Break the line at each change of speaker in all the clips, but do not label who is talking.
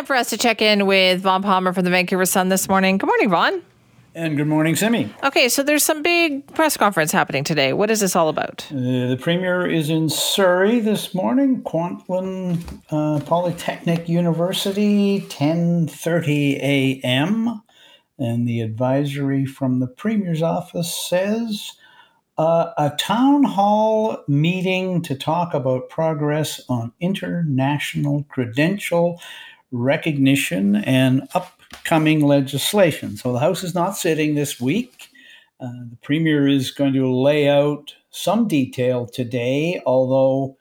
Time for us to check in with Vaughn Palmer from the Vancouver Sun this morning. Good morning, Vaughn.
And good morning, Simi.
Okay, so there's some big press conference happening today. What is this all about?
Uh, the premier is in Surrey this morning, Kwantlen uh, Polytechnic University, 10:30 a.m. And the advisory from the premier's office says uh, a town hall meeting to talk about progress on international credential recognition and upcoming legislation. So the House is not sitting this week. Uh, the Premier is going to lay out some detail today, although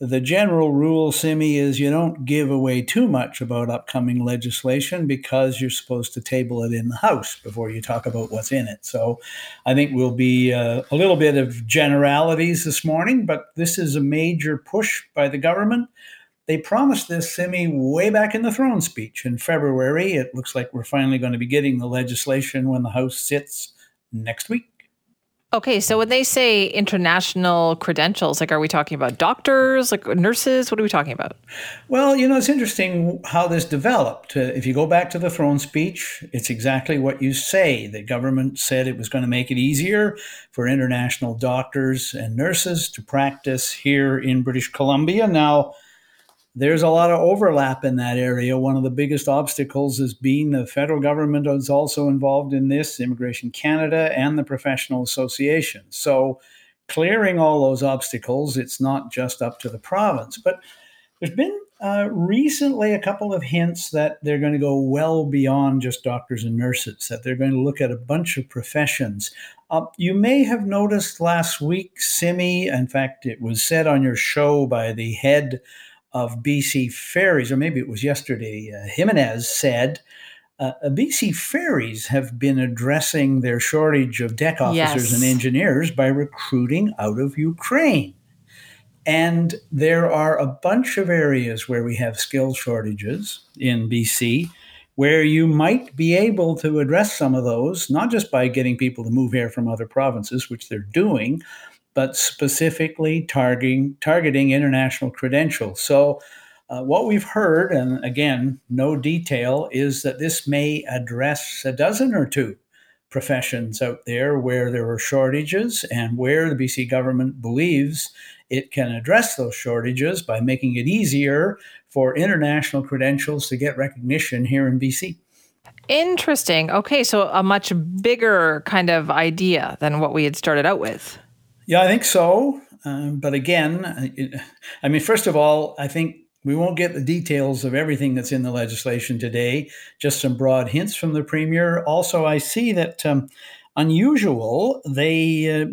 the general rule, Simi, is you don't give away too much about upcoming legislation because you're supposed to table it in the House before you talk about what's in it. So I think we'll be uh, a little bit of generalities this morning, but this is a major push by the government they promised this, Simi, way back in the throne speech in February. It looks like we're finally going to be getting the legislation when the House sits next week.
Okay, so when they say international credentials, like are we talking about doctors, like nurses? What are we talking about?
Well, you know, it's interesting how this developed. Uh, if you go back to the throne speech, it's exactly what you say. The government said it was going to make it easier for international doctors and nurses to practice here in British Columbia. Now, there's a lot of overlap in that area. One of the biggest obstacles is being the federal government is also involved in this, Immigration Canada and the professional association. So clearing all those obstacles, it's not just up to the province. But there's been uh, recently a couple of hints that they're going to go well beyond just doctors and nurses, that they're going to look at a bunch of professions. Uh, you may have noticed last week, Simi, in fact, it was said on your show by the head of BC Ferries, or maybe it was yesterday, uh, Jimenez said uh, uh BC Ferries have been addressing their shortage of deck officers yes. and engineers by recruiting out of Ukraine. And there are a bunch of areas where we have skill shortages in BC where you might be able to address some of those, not just by getting people to move here from other provinces, which they're doing, but specifically targeting targeting international credentials. So, uh, what we've heard, and again, no detail, is that this may address a dozen or two professions out there where there are shortages and where the BC government believes it can address those shortages by making it easier for international credentials to get recognition here in BC.
Interesting. Okay, so a much bigger kind of idea than what we had started out with.
Yeah, I think so. Um, but again, I mean, first of all, I think we won't get the details of everything that's in the legislation today, just some broad hints from the premier. Also, I see that um, unusual, they, uh,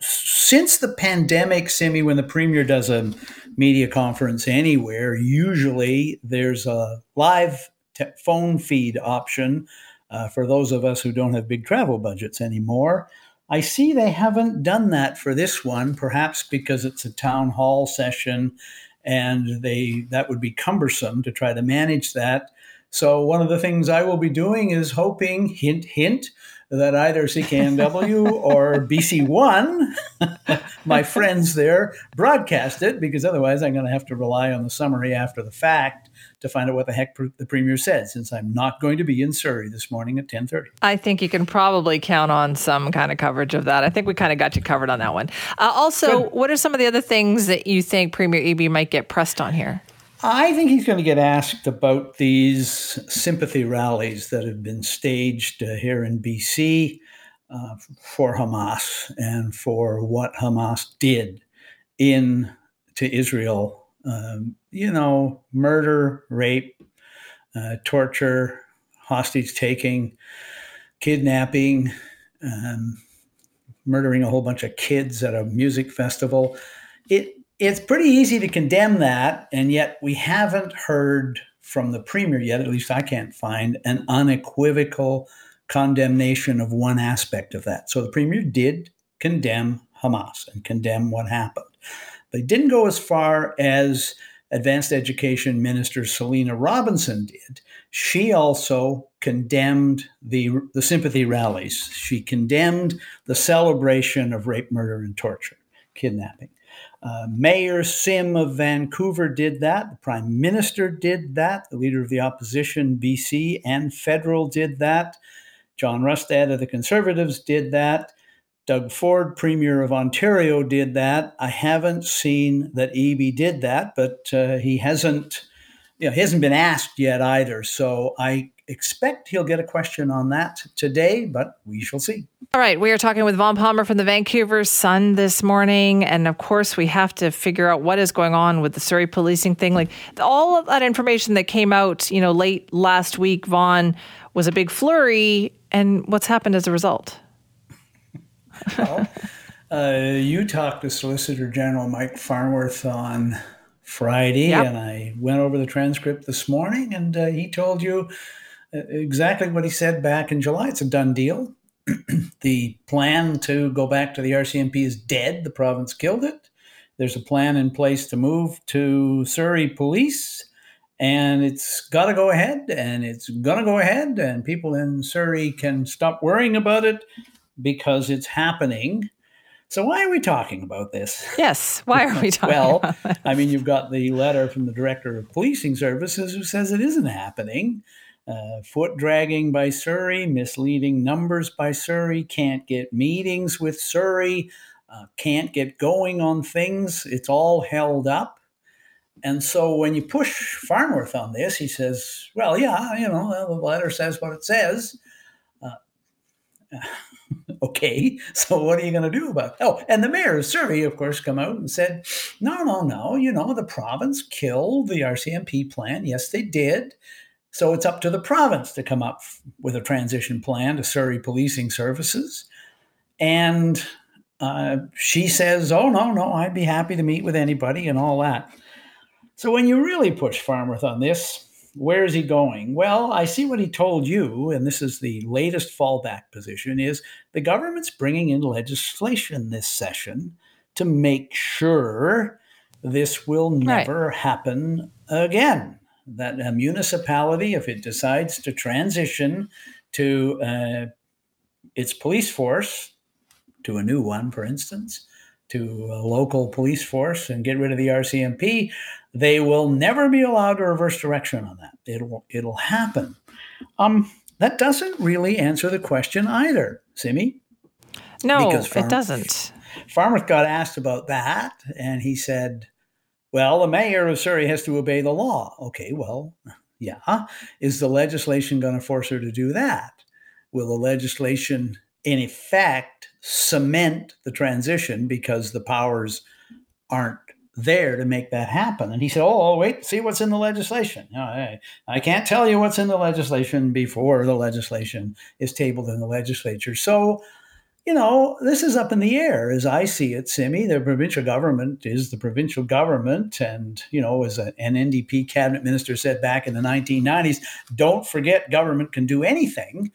since the pandemic, Simi, when the premier does a media conference anywhere, usually there's a live te- phone feed option uh, for those of us who don't have big travel budgets anymore. I see they haven't done that for this one, perhaps because it's a town hall session and they that would be cumbersome to try to manage that. So one of the things I will be doing is hoping hint hint that either CKNW or BC1, my friends there, broadcast it because otherwise I'm going to have to rely on the summary after the fact to find out what the heck the premier said since I'm not going to be in Surrey this morning at 10:30.
I think you can probably count on some kind of coverage of that. I think we kind of got you covered on that one. Uh, also, Good. what are some of the other things that you think Premier Eby might get pressed on here?
I think he's going to get asked about these sympathy rallies that have been staged uh, here in BC uh, for Hamas and for what Hamas did in to Israel um, you know, murder, rape, uh, torture, hostage taking, kidnapping, um, murdering a whole bunch of kids at a music festival. It it's pretty easy to condemn that, and yet we haven't heard from the premier yet. At least I can't find an unequivocal condemnation of one aspect of that. So the premier did condemn Hamas and condemn what happened. They didn't go as far as Advanced Education Minister Selina Robinson did. She also condemned the, the sympathy rallies. She condemned the celebration of rape, murder, and torture, kidnapping. Uh, Mayor Sim of Vancouver did that. The Prime Minister did that. The Leader of the Opposition, BC and federal, did that. John Rustad of the Conservatives did that. Doug Ford, Premier of Ontario, did that. I haven't seen that Eby did that, but uh, he hasn't. You know, he hasn't been asked yet either. So I expect he'll get a question on that today, but we shall see.
All right. We are talking with Vaughn Palmer from the Vancouver Sun this morning. And of course, we have to figure out what is going on with the Surrey policing thing. Like all of that information that came out, you know, late last week, Vaughn, was a big flurry. And what's happened as a result?
well, uh, you talked to Solicitor General Mike Farnworth on Friday, yep. and I went over the transcript this morning, and uh, he told you exactly what he said back in July. It's a done deal. the plan to go back to the RCMP is dead. The province killed it. There's a plan in place to move to Surrey Police, and it's got to go ahead, and it's going to go ahead, and people in Surrey can stop worrying about it because it's happening. So why are we talking about this?
Yes, why are we talking?
well, I mean, you've got the letter from the director of policing services who says it isn't happening. Uh, foot dragging by Surrey, misleading numbers by Surrey, can't get meetings with Surrey, uh, can't get going on things. It's all held up. And so when you push Farnworth on this, he says, well, yeah, you know, the letter says what it says. Uh, okay, so what are you going to do about it? Oh, and the mayor of Surrey, of course, come out and said, no, no, no, you know, the province killed the RCMP plan. Yes, they did. So it's up to the province to come up with a transition plan to Surrey policing services. And uh, she says, Oh, no, no, I'd be happy to meet with anybody and all that. So when you really push Farnworth on this, where is he going? Well, I see what he told you, and this is the latest fallback position, is the government's bringing in legislation this session to make sure this will never right. happen again that a municipality, if it decides to transition to uh, its police force, to a new one, for instance, to a local police force and get rid of the RCMP, they will never be allowed to reverse direction on that. It'll it'll happen. Um, that doesn't really answer the question either, Simi.
No, Farm- it doesn't.
Farnworth got asked about that, and he said, well, the mayor of Surrey has to obey the law. Okay, well, yeah. Is the legislation going to force her to do that? Will the legislation, in effect, cement the transition because the powers aren't there to make that happen? And he said, Oh, wait, see what's in the legislation. I, can't tell you what's in the legislation before the legislation is tabled in the legislature. So you know, this is up in the air as I see it, Simi. The provincial government is the provincial government. And, you know, as an NDP cabinet minister said back in the 1990s, don't forget government can do anything.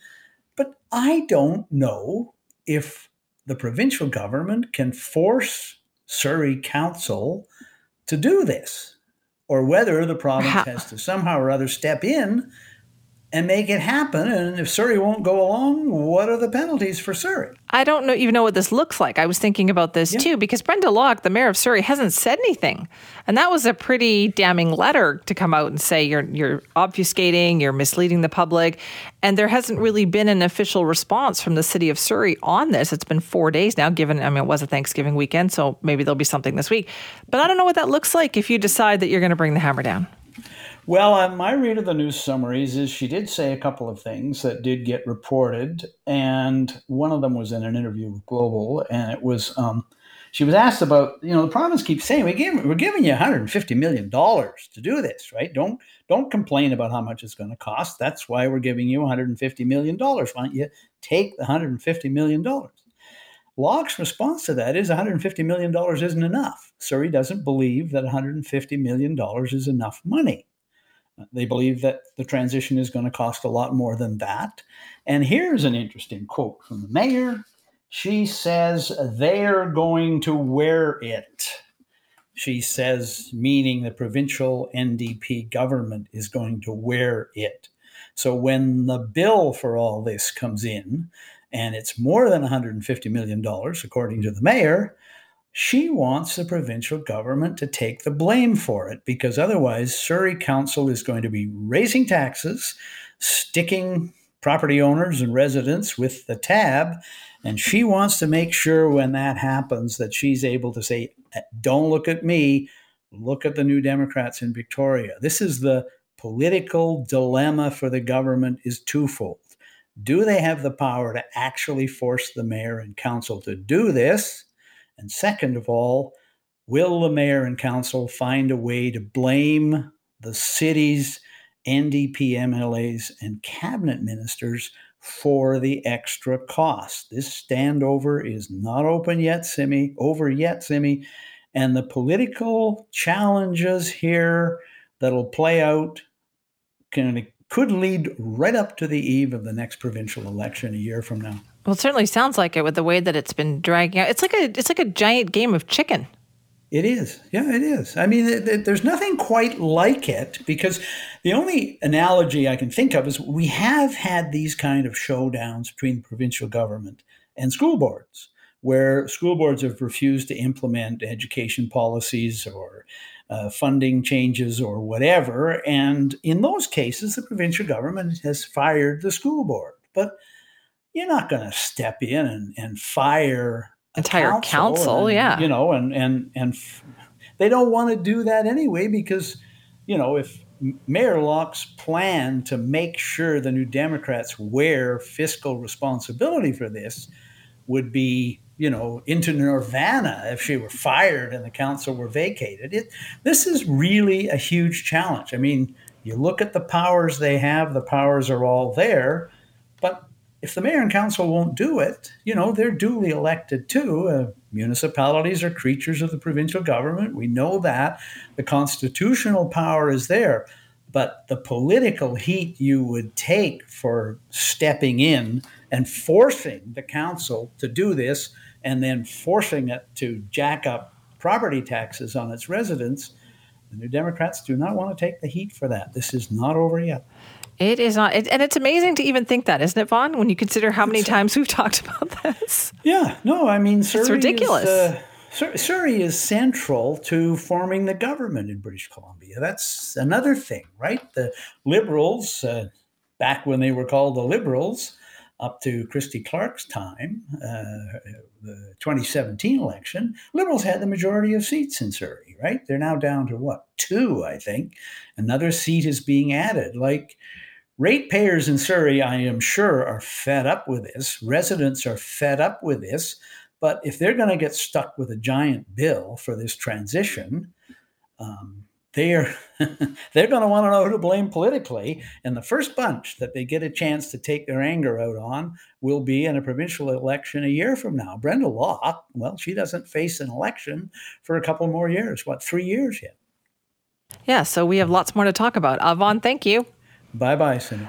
But I don't know if the provincial government can force Surrey Council to do this or whether the province has to somehow or other step in and make it happen. And if Surrey won't go along, what are the penalties for Surrey?
I don't know, even know what this looks like. I was thinking about this yeah. too, because Brenda Locke, the mayor of Surrey, hasn't said anything. And that was a pretty damning letter to come out and say you're you're obfuscating, you're misleading the public. And there hasn't really been an official response from the city of Surrey on this. It's been four days now, given I mean it was a Thanksgiving weekend, so maybe there'll be something this week. But I don't know what that looks like if you decide that you're going to bring the hammer down.
Well, uh, my read of the news summaries is she did say a couple of things that did get reported, and one of them was in an interview with Global, and it was um, she was asked about you know the province keeps saying we give, we're giving you 150 million dollars to do this, right? Don't don't complain about how much it's going to cost. That's why we're giving you 150 million dollars. Why don't you take the 150 million dollars? Locke's response to that is $150 million isn't enough. Surrey doesn't believe that $150 million is enough money. They believe that the transition is going to cost a lot more than that. And here's an interesting quote from the mayor. She says they're going to wear it. She says, meaning the provincial NDP government is going to wear it. So when the bill for all this comes in, and it's more than $150 million, according to the mayor, she wants the provincial government to take the blame for it because otherwise Surrey Council is going to be raising taxes, sticking property owners and residents with the tab. And she wants to make sure when that happens that she's able to say, don't look at me, look at the New Democrats in Victoria. This is the political dilemma for the government is twofold. Do they have the power to actually force the mayor and council to do this? And second of all, will the mayor and council find a way to blame the city's NDP MLAs and cabinet ministers for the extra cost? This standover is not open yet, Simi, over yet, Simi. And the political challenges here that'll play out can, could lead right up to the eve of the next provincial election a year from now.
Well, it certainly sounds like it with the way that it's been dragging out. It's like a it's like a giant game of chicken.
It is. Yeah, it is. I mean, it, it, there's nothing quite like it because the only analogy I can think of is we have had these kind of showdowns between provincial government and school boards, where school boards have refused to implement education policies or uh, funding changes or whatever. And in those cases, the provincial government has fired the school board. But you're not going to step in and, and fire
entire council, council
and,
yeah.
you know and and and f- they don't want to do that anyway because you know if mayor locke's plan to make sure the new democrats wear fiscal responsibility for this would be you know into nirvana if she were fired and the council were vacated. It this is really a huge challenge. I mean you look at the powers they have the powers are all there but if the mayor and council won't do it, you know, they're duly elected too. Uh, municipalities are creatures of the provincial government. We know that. The constitutional power is there. But the political heat you would take for stepping in and forcing the council to do this and then forcing it to jack up property taxes on its residents, the New Democrats do not want to take the heat for that. This is not over yet.
It is not, it, and it's amazing to even think that, isn't it, Vaughn? When you consider how many times we've talked about this.
Yeah, no, I mean, Surrey
it's ridiculous.
Is, uh, Surrey is central to forming the government in British Columbia. That's another thing, right? The Liberals, uh, back when they were called the Liberals, up to Christy Clark's time, uh, the 2017 election, Liberals had the majority of seats in Surrey, right? They're now down to what, two, I think. Another seat is being added. Like, Ratepayers in Surrey, I am sure, are fed up with this. Residents are fed up with this. But if they're going to get stuck with a giant bill for this transition, um, they're they're going to want to know who to blame politically. And the first bunch that they get a chance to take their anger out on will be in a provincial election a year from now. Brenda Locke, well, she doesn't face an election for a couple more years. What, three years yet?
Yeah, so we have lots more to talk about. Vaughn, thank you.
Bye bye, Simi.